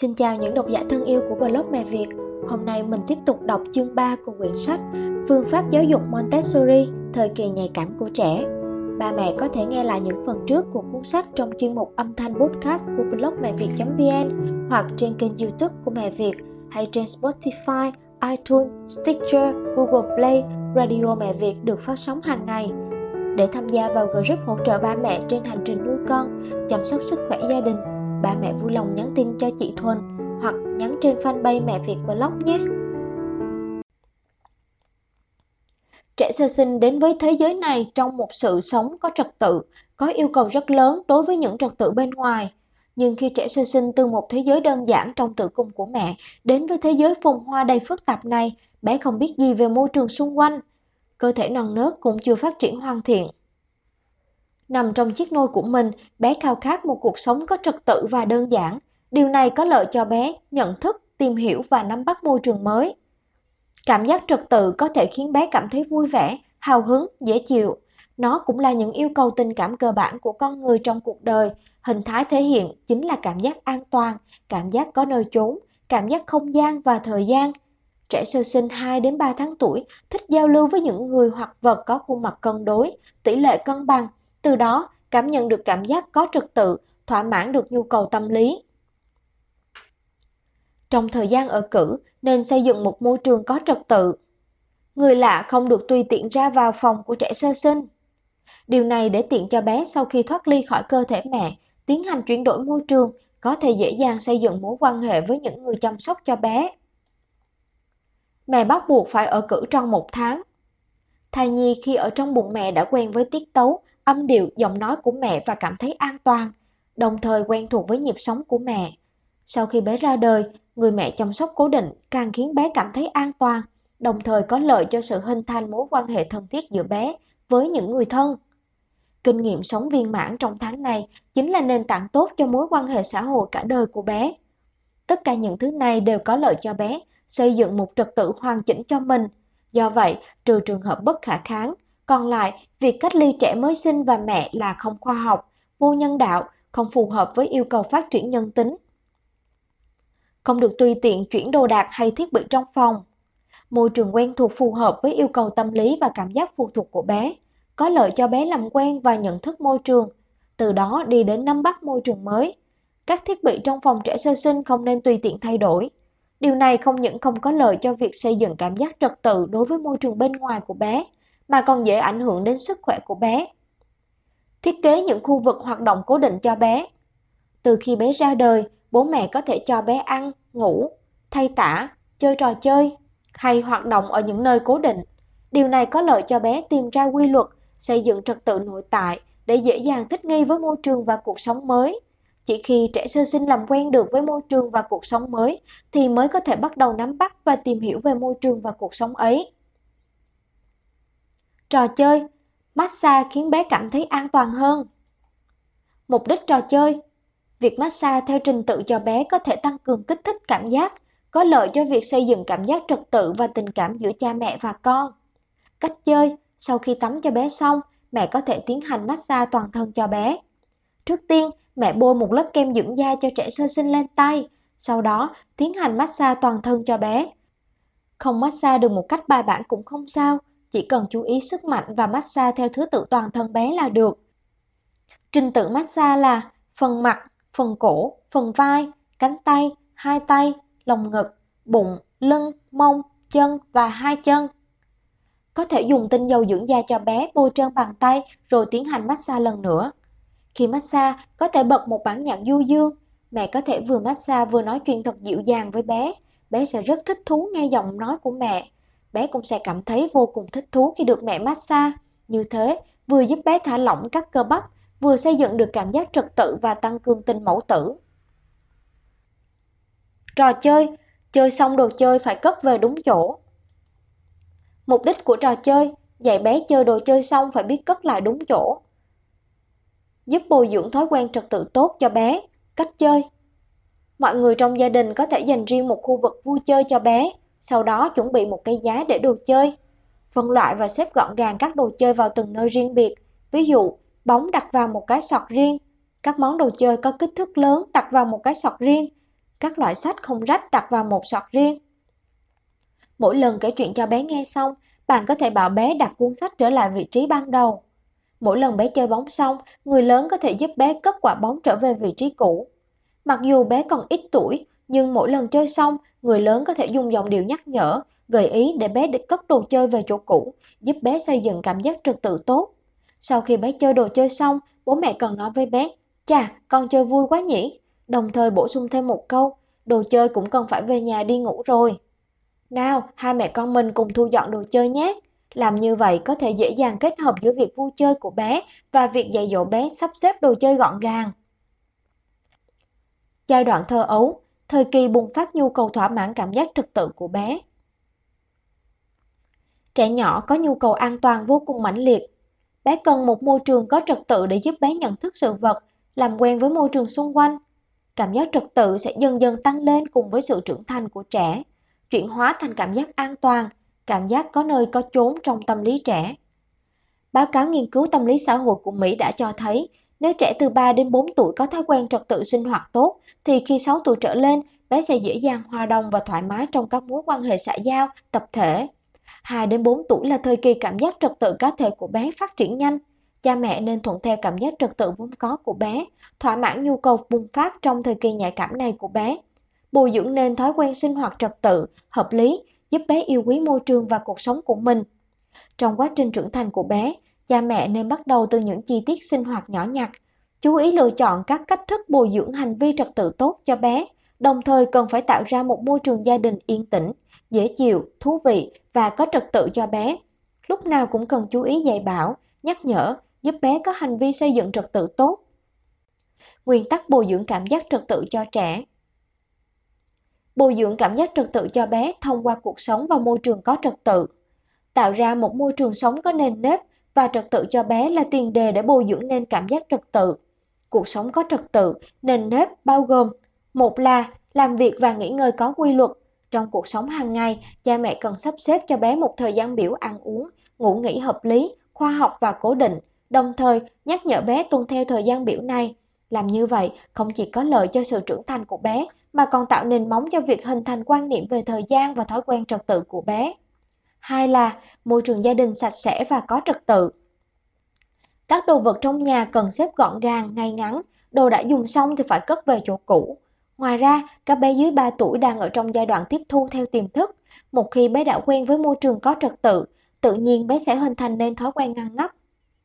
Xin chào những độc giả thân yêu của blog Mẹ Việt. Hôm nay mình tiếp tục đọc chương 3 của quyển sách Phương pháp giáo dục Montessori, thời kỳ nhạy cảm của trẻ. Ba mẹ có thể nghe lại những phần trước của cuốn sách trong chuyên mục âm thanh podcast của blog mẹ việt.vn hoặc trên kênh youtube của Mẹ Việt hay trên Spotify, iTunes, Stitcher, Google Play, Radio Mẹ Việt được phát sóng hàng ngày. Để tham gia vào group hỗ trợ ba mẹ trên hành trình nuôi con, chăm sóc sức khỏe gia đình, ba mẹ vui lòng nhắn tin cho chị Thuần hoặc nhắn trên fanpage Mẹ Việt Blog nhé. Trẻ sơ sinh đến với thế giới này trong một sự sống có trật tự, có yêu cầu rất lớn đối với những trật tự bên ngoài. Nhưng khi trẻ sơ sinh từ một thế giới đơn giản trong tử cung của mẹ đến với thế giới phồn hoa đầy phức tạp này, bé không biết gì về môi trường xung quanh. Cơ thể non nớt cũng chưa phát triển hoàn thiện. Nằm trong chiếc nôi của mình, bé khao khát một cuộc sống có trật tự và đơn giản. Điều này có lợi cho bé nhận thức, tìm hiểu và nắm bắt môi trường mới. Cảm giác trật tự có thể khiến bé cảm thấy vui vẻ, hào hứng, dễ chịu. Nó cũng là những yêu cầu tình cảm cơ bản của con người trong cuộc đời. Hình thái thể hiện chính là cảm giác an toàn, cảm giác có nơi trốn, cảm giác không gian và thời gian. Trẻ sơ sinh 2 đến 3 tháng tuổi thích giao lưu với những người hoặc vật có khuôn mặt cân đối, tỷ lệ cân bằng, từ đó cảm nhận được cảm giác có trật tự, thỏa mãn được nhu cầu tâm lý. Trong thời gian ở cử, nên xây dựng một môi trường có trật tự. Người lạ không được tùy tiện ra vào phòng của trẻ sơ sinh. Điều này để tiện cho bé sau khi thoát ly khỏi cơ thể mẹ, tiến hành chuyển đổi môi trường, có thể dễ dàng xây dựng mối quan hệ với những người chăm sóc cho bé. Mẹ bắt buộc phải ở cử trong một tháng. Thai nhi khi ở trong bụng mẹ đã quen với tiết tấu, âm điệu, giọng nói của mẹ và cảm thấy an toàn, đồng thời quen thuộc với nhịp sống của mẹ. Sau khi bé ra đời, người mẹ chăm sóc cố định càng khiến bé cảm thấy an toàn, đồng thời có lợi cho sự hình thành mối quan hệ thân thiết giữa bé với những người thân. Kinh nghiệm sống viên mãn trong tháng này chính là nền tảng tốt cho mối quan hệ xã hội cả đời của bé. Tất cả những thứ này đều có lợi cho bé, xây dựng một trật tự hoàn chỉnh cho mình. Do vậy, trừ trường hợp bất khả kháng, còn lại, việc cách ly trẻ mới sinh và mẹ là không khoa học, vô nhân đạo, không phù hợp với yêu cầu phát triển nhân tính. Không được tùy tiện chuyển đồ đạc hay thiết bị trong phòng. Môi trường quen thuộc phù hợp với yêu cầu tâm lý và cảm giác phụ thuộc của bé, có lợi cho bé làm quen và nhận thức môi trường, từ đó đi đến nắm bắt môi trường mới. Các thiết bị trong phòng trẻ sơ sinh không nên tùy tiện thay đổi. Điều này không những không có lợi cho việc xây dựng cảm giác trật tự đối với môi trường bên ngoài của bé, mà còn dễ ảnh hưởng đến sức khỏe của bé. Thiết kế những khu vực hoạt động cố định cho bé. Từ khi bé ra đời, bố mẹ có thể cho bé ăn, ngủ, thay tả, chơi trò chơi hay hoạt động ở những nơi cố định. Điều này có lợi cho bé tìm ra quy luật, xây dựng trật tự nội tại để dễ dàng thích nghi với môi trường và cuộc sống mới. Chỉ khi trẻ sơ sinh làm quen được với môi trường và cuộc sống mới thì mới có thể bắt đầu nắm bắt và tìm hiểu về môi trường và cuộc sống ấy. Trò chơi, massage khiến bé cảm thấy an toàn hơn. Mục đích trò chơi Việc massage theo trình tự cho bé có thể tăng cường kích thích cảm giác, có lợi cho việc xây dựng cảm giác trật tự và tình cảm giữa cha mẹ và con. Cách chơi, sau khi tắm cho bé xong, mẹ có thể tiến hành massage toàn thân cho bé. Trước tiên, mẹ bôi một lớp kem dưỡng da cho trẻ sơ sinh lên tay, sau đó tiến hành massage toàn thân cho bé. Không massage được một cách bài bản cũng không sao, chỉ cần chú ý sức mạnh và massage theo thứ tự toàn thân bé là được. Trình tự massage là phần mặt, phần cổ, phần vai, cánh tay, hai tay, lồng ngực, bụng, lưng, mông, chân và hai chân. Có thể dùng tinh dầu dưỡng da cho bé bôi trơn bàn tay rồi tiến hành massage lần nữa. Khi massage, có thể bật một bản nhạc du dương. Mẹ có thể vừa massage vừa nói chuyện thật dịu dàng với bé. Bé sẽ rất thích thú nghe giọng nói của mẹ bé cũng sẽ cảm thấy vô cùng thích thú khi được mẹ massage. Như thế, vừa giúp bé thả lỏng các cơ bắp, vừa xây dựng được cảm giác trật tự và tăng cường tinh mẫu tử. Trò chơi, chơi xong đồ chơi phải cất về đúng chỗ. Mục đích của trò chơi, dạy bé chơi đồ chơi xong phải biết cất lại đúng chỗ. Giúp bồi dưỡng thói quen trật tự tốt cho bé, cách chơi. Mọi người trong gia đình có thể dành riêng một khu vực vui chơi cho bé, sau đó chuẩn bị một cây giá để đồ chơi. Phân loại và xếp gọn gàng các đồ chơi vào từng nơi riêng biệt. Ví dụ, bóng đặt vào một cái sọt riêng, các món đồ chơi có kích thước lớn đặt vào một cái sọt riêng, các loại sách không rách đặt vào một sọt riêng. Mỗi lần kể chuyện cho bé nghe xong, bạn có thể bảo bé đặt cuốn sách trở lại vị trí ban đầu. Mỗi lần bé chơi bóng xong, người lớn có thể giúp bé cất quả bóng trở về vị trí cũ. Mặc dù bé còn ít tuổi, nhưng mỗi lần chơi xong, người lớn có thể dùng giọng điệu nhắc nhở, gợi ý để bé để cất đồ chơi về chỗ cũ, giúp bé xây dựng cảm giác trật tự tốt. Sau khi bé chơi đồ chơi xong, bố mẹ cần nói với bé, chà, con chơi vui quá nhỉ, đồng thời bổ sung thêm một câu, đồ chơi cũng cần phải về nhà đi ngủ rồi. Nào, hai mẹ con mình cùng thu dọn đồ chơi nhé. Làm như vậy có thể dễ dàng kết hợp giữa việc vui chơi của bé và việc dạy dỗ bé sắp xếp đồ chơi gọn gàng. Giai đoạn thơ ấu, thời kỳ bùng phát nhu cầu thỏa mãn cảm giác trật tự của bé. Trẻ nhỏ có nhu cầu an toàn vô cùng mãnh liệt. Bé cần một môi trường có trật tự để giúp bé nhận thức sự vật, làm quen với môi trường xung quanh. Cảm giác trật tự sẽ dần dần tăng lên cùng với sự trưởng thành của trẻ, chuyển hóa thành cảm giác an toàn, cảm giác có nơi có chốn trong tâm lý trẻ. Báo cáo nghiên cứu tâm lý xã hội của Mỹ đã cho thấy, nếu trẻ từ 3 đến 4 tuổi có thói quen trật tự sinh hoạt tốt, thì khi 6 tuổi trở lên, bé sẽ dễ dàng hòa đồng và thoải mái trong các mối quan hệ xã giao, tập thể. 2 đến 4 tuổi là thời kỳ cảm giác trật tự cá thể của bé phát triển nhanh. Cha mẹ nên thuận theo cảm giác trật tự vốn có của bé, thỏa mãn nhu cầu bùng phát trong thời kỳ nhạy cảm này của bé. Bồi dưỡng nên thói quen sinh hoạt trật tự, hợp lý, giúp bé yêu quý môi trường và cuộc sống của mình. Trong quá trình trưởng thành của bé, cha mẹ nên bắt đầu từ những chi tiết sinh hoạt nhỏ nhặt, chú ý lựa chọn các cách thức bồi dưỡng hành vi trật tự tốt cho bé, đồng thời cần phải tạo ra một môi trường gia đình yên tĩnh, dễ chịu, thú vị và có trật tự cho bé. Lúc nào cũng cần chú ý dạy bảo, nhắc nhở, giúp bé có hành vi xây dựng trật tự tốt. Nguyên tắc bồi dưỡng cảm giác trật tự cho trẻ Bồi dưỡng cảm giác trật tự cho bé thông qua cuộc sống và môi trường có trật tự. Tạo ra một môi trường sống có nền nếp và trật tự cho bé là tiền đề để bồi dưỡng nên cảm giác trật tự. Cuộc sống có trật tự, nền nếp bao gồm một là làm việc và nghỉ ngơi có quy luật. Trong cuộc sống hàng ngày, cha mẹ cần sắp xếp cho bé một thời gian biểu ăn uống, ngủ nghỉ hợp lý, khoa học và cố định, đồng thời nhắc nhở bé tuân theo thời gian biểu này. Làm như vậy không chỉ có lợi cho sự trưởng thành của bé mà còn tạo nền móng cho việc hình thành quan niệm về thời gian và thói quen trật tự của bé. Hai là môi trường gia đình sạch sẽ và có trật tự. Các đồ vật trong nhà cần xếp gọn gàng, ngay ngắn, đồ đã dùng xong thì phải cất về chỗ cũ. Ngoài ra, các bé dưới 3 tuổi đang ở trong giai đoạn tiếp thu theo tiềm thức. Một khi bé đã quen với môi trường có trật tự, tự nhiên bé sẽ hình thành nên thói quen ngăn nắp.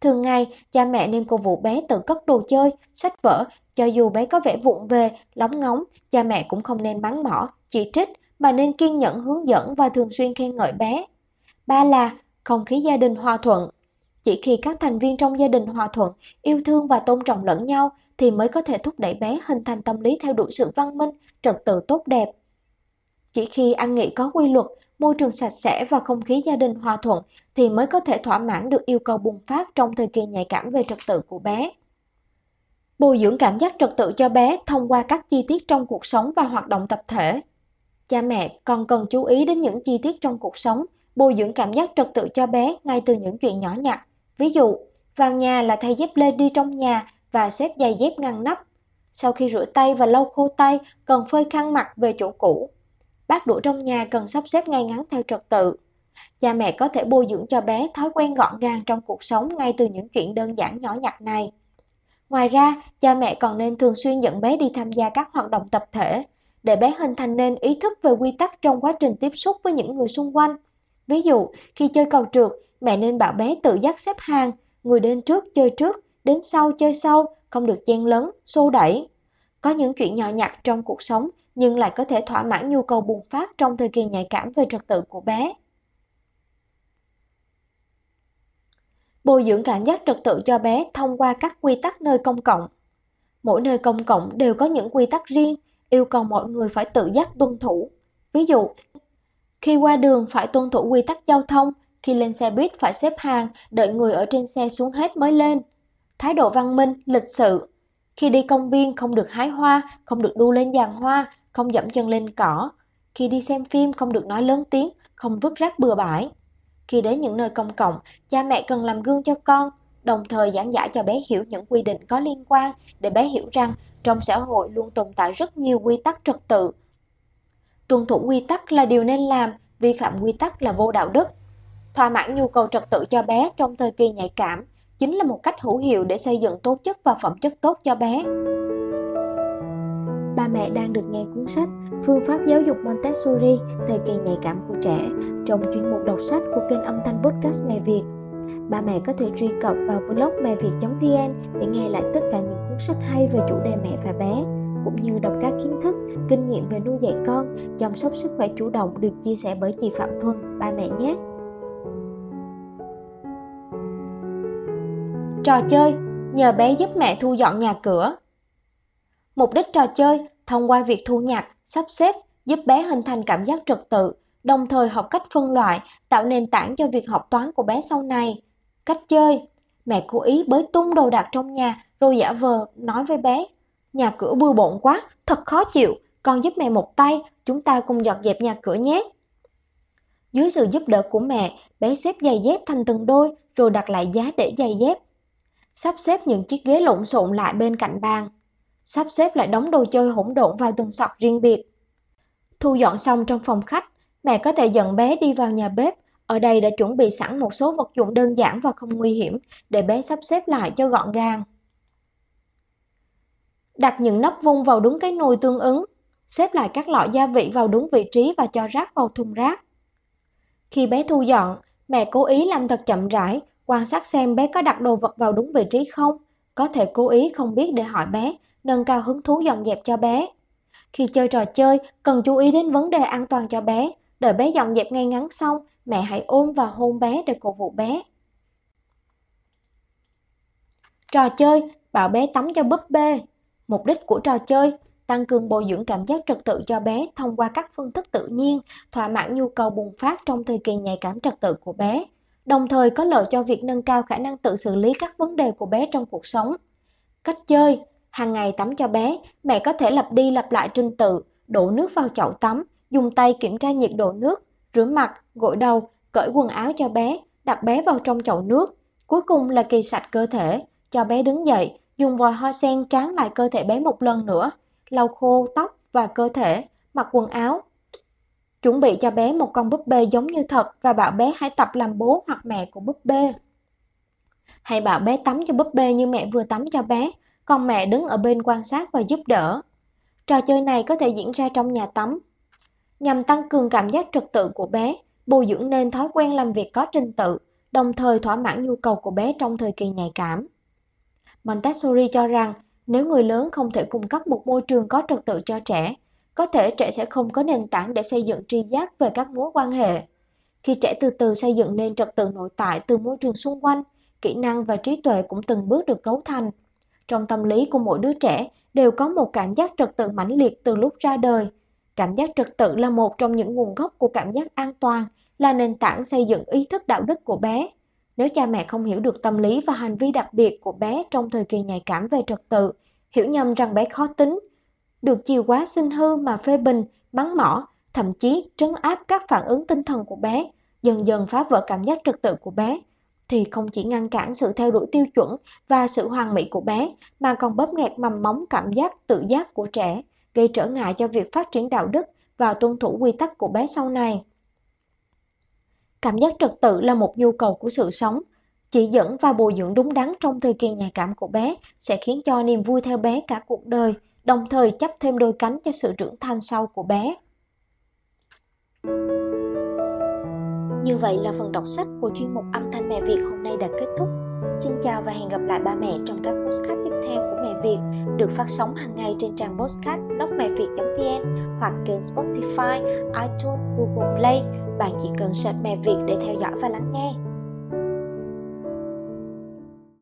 Thường ngày, cha mẹ nên cổ vũ bé tự cất đồ chơi, sách vở, cho dù bé có vẻ vụng về, lóng ngóng, cha mẹ cũng không nên mắng mỏ, chỉ trích, mà nên kiên nhẫn hướng dẫn và thường xuyên khen ngợi bé. Ba là không khí gia đình hòa thuận. Chỉ khi các thành viên trong gia đình hòa thuận, yêu thương và tôn trọng lẫn nhau thì mới có thể thúc đẩy bé hình thành tâm lý theo đuổi sự văn minh, trật tự tốt đẹp. Chỉ khi ăn nghỉ có quy luật, môi trường sạch sẽ và không khí gia đình hòa thuận thì mới có thể thỏa mãn được yêu cầu bùng phát trong thời kỳ nhạy cảm về trật tự của bé. Bồi dưỡng cảm giác trật tự cho bé thông qua các chi tiết trong cuộc sống và hoạt động tập thể. Cha mẹ còn cần chú ý đến những chi tiết trong cuộc sống, bồi dưỡng cảm giác trật tự cho bé ngay từ những chuyện nhỏ nhặt. Ví dụ, vào nhà là thay dép lê đi trong nhà và xếp giày dép ngăn nắp. Sau khi rửa tay và lau khô tay, cần phơi khăn mặt về chỗ cũ. Bát đũa trong nhà cần sắp xếp ngay ngắn theo trật tự. Cha mẹ có thể bồi dưỡng cho bé thói quen gọn gàng trong cuộc sống ngay từ những chuyện đơn giản nhỏ nhặt này. Ngoài ra, cha mẹ còn nên thường xuyên dẫn bé đi tham gia các hoạt động tập thể, để bé hình thành nên ý thức về quy tắc trong quá trình tiếp xúc với những người xung quanh. Ví dụ, khi chơi cầu trượt, mẹ nên bảo bé tự giác xếp hàng, người đến trước chơi trước, đến sau chơi sau, không được chen lấn, xô đẩy. Có những chuyện nhỏ nhặt trong cuộc sống nhưng lại có thể thỏa mãn nhu cầu bùng phát trong thời kỳ nhạy cảm về trật tự của bé. Bồi dưỡng cảm giác trật tự cho bé thông qua các quy tắc nơi công cộng. Mỗi nơi công cộng đều có những quy tắc riêng, yêu cầu mọi người phải tự giác tuân thủ. Ví dụ, khi qua đường phải tuân thủ quy tắc giao thông, khi lên xe buýt phải xếp hàng, đợi người ở trên xe xuống hết mới lên. Thái độ văn minh, lịch sự. Khi đi công viên không được hái hoa, không được đu lên giàn hoa, không dẫm chân lên cỏ. Khi đi xem phim không được nói lớn tiếng, không vứt rác bừa bãi. Khi đến những nơi công cộng, cha mẹ cần làm gương cho con, đồng thời giảng giải cho bé hiểu những quy định có liên quan để bé hiểu rằng trong xã hội luôn tồn tại rất nhiều quy tắc trật tự. Tuân thủ quy tắc là điều nên làm, vi phạm quy tắc là vô đạo đức. Thỏa mãn nhu cầu trật tự cho bé trong thời kỳ nhạy cảm chính là một cách hữu hiệu để xây dựng tố chất và phẩm chất tốt cho bé. Ba mẹ đang được nghe cuốn sách Phương pháp giáo dục Montessori thời kỳ nhạy cảm của trẻ trong chuyên mục đọc sách của kênh âm thanh podcast Mẹ Việt. Ba mẹ có thể truy cập vào blog mẹ việt.vn để nghe lại tất cả những cuốn sách hay về chủ đề mẹ và bé cũng như đọc các kiến thức, kinh nghiệm về nuôi dạy con, chăm sóc sức khỏe chủ động được chia sẻ bởi chị Phạm Thuân, ba mẹ nhé. Trò chơi, nhờ bé giúp mẹ thu dọn nhà cửa. Mục đích trò chơi thông qua việc thu nhặt, sắp xếp giúp bé hình thành cảm giác trật tự, đồng thời học cách phân loại, tạo nền tảng cho việc học toán của bé sau này. Cách chơi Mẹ cố ý bới tung đồ đạc trong nhà rồi giả vờ nói với bé Nhà cửa bừa bộn quá, thật khó chịu, con giúp mẹ một tay, chúng ta cùng dọn dẹp nhà cửa nhé. Dưới sự giúp đỡ của mẹ, bé xếp giày dép thành từng đôi rồi đặt lại giá để giày dép. Sắp xếp những chiếc ghế lộn xộn lại bên cạnh bàn. Sắp xếp lại đống đồ chơi hỗn độn vào từng sọt riêng biệt. Thu dọn xong trong phòng khách, mẹ có thể dẫn bé đi vào nhà bếp. Ở đây đã chuẩn bị sẵn một số vật dụng đơn giản và không nguy hiểm để bé sắp xếp lại cho gọn gàng. Đặt những nắp vung vào đúng cái nồi tương ứng, xếp lại các lọ gia vị vào đúng vị trí và cho rác vào thùng rác. Khi bé thu dọn, mẹ cố ý làm thật chậm rãi, quan sát xem bé có đặt đồ vật vào đúng vị trí không. Có thể cố ý không biết để hỏi bé, nâng cao hứng thú dọn dẹp cho bé. Khi chơi trò chơi, cần chú ý đến vấn đề an toàn cho bé. Đợi bé dọn dẹp ngay ngắn xong, mẹ hãy ôm và hôn bé để cổ vũ bé. Trò chơi, bảo bé tắm cho búp bê. Mục đích của trò chơi tăng cường bồi dưỡng cảm giác trật tự cho bé thông qua các phương thức tự nhiên, thỏa mãn nhu cầu bùng phát trong thời kỳ nhạy cảm trật tự của bé, đồng thời có lợi cho việc nâng cao khả năng tự xử lý các vấn đề của bé trong cuộc sống. Cách chơi Hàng ngày tắm cho bé, mẹ có thể lặp đi lặp lại trình tự, đổ nước vào chậu tắm, dùng tay kiểm tra nhiệt độ nước, rửa mặt, gội đầu, cởi quần áo cho bé, đặt bé vào trong chậu nước. Cuối cùng là kỳ sạch cơ thể, cho bé đứng dậy, dùng vòi hoa sen tráng lại cơ thể bé một lần nữa, lau khô tóc và cơ thể, mặc quần áo. Chuẩn bị cho bé một con búp bê giống như thật và bảo bé hãy tập làm bố hoặc mẹ của búp bê. Hãy bảo bé tắm cho búp bê như mẹ vừa tắm cho bé, còn mẹ đứng ở bên quan sát và giúp đỡ. Trò chơi này có thể diễn ra trong nhà tắm. Nhằm tăng cường cảm giác trật tự của bé, bồi dưỡng nên thói quen làm việc có trình tự, đồng thời thỏa mãn nhu cầu của bé trong thời kỳ nhạy cảm. Montessori cho rằng nếu người lớn không thể cung cấp một môi trường có trật tự cho trẻ, có thể trẻ sẽ không có nền tảng để xây dựng tri giác về các mối quan hệ. Khi trẻ từ từ xây dựng nên trật tự nội tại từ môi trường xung quanh, kỹ năng và trí tuệ cũng từng bước được cấu thành. Trong tâm lý của mỗi đứa trẻ đều có một cảm giác trật tự mãnh liệt từ lúc ra đời. Cảm giác trật tự là một trong những nguồn gốc của cảm giác an toàn, là nền tảng xây dựng ý thức đạo đức của bé. Nếu cha mẹ không hiểu được tâm lý và hành vi đặc biệt của bé trong thời kỳ nhạy cảm về trật tự, hiểu nhầm rằng bé khó tính, được chiều quá sinh hư mà phê bình, bắn mỏ, thậm chí trấn áp các phản ứng tinh thần của bé, dần dần phá vỡ cảm giác trật tự của bé, thì không chỉ ngăn cản sự theo đuổi tiêu chuẩn và sự hoàn mỹ của bé, mà còn bóp nghẹt mầm móng cảm giác tự giác của trẻ, gây trở ngại cho việc phát triển đạo đức và tuân thủ quy tắc của bé sau này. Cảm giác trật tự là một nhu cầu của sự sống. Chỉ dẫn và bồi dưỡng đúng đắn trong thời kỳ nhạy cảm của bé sẽ khiến cho niềm vui theo bé cả cuộc đời, đồng thời chấp thêm đôi cánh cho sự trưởng thành sau của bé. Như vậy là phần đọc sách của chuyên mục âm thanh mẹ Việt hôm nay đã kết thúc. Xin chào và hẹn gặp lại ba mẹ trong các postcard tiếp theo của mẹ Việt được phát sóng hàng ngày trên trang postcard blogmẹviệt.vn hoặc kênh Spotify, iTunes, Google Play. Bạn chỉ cần search mẹ Việt để theo dõi và lắng nghe.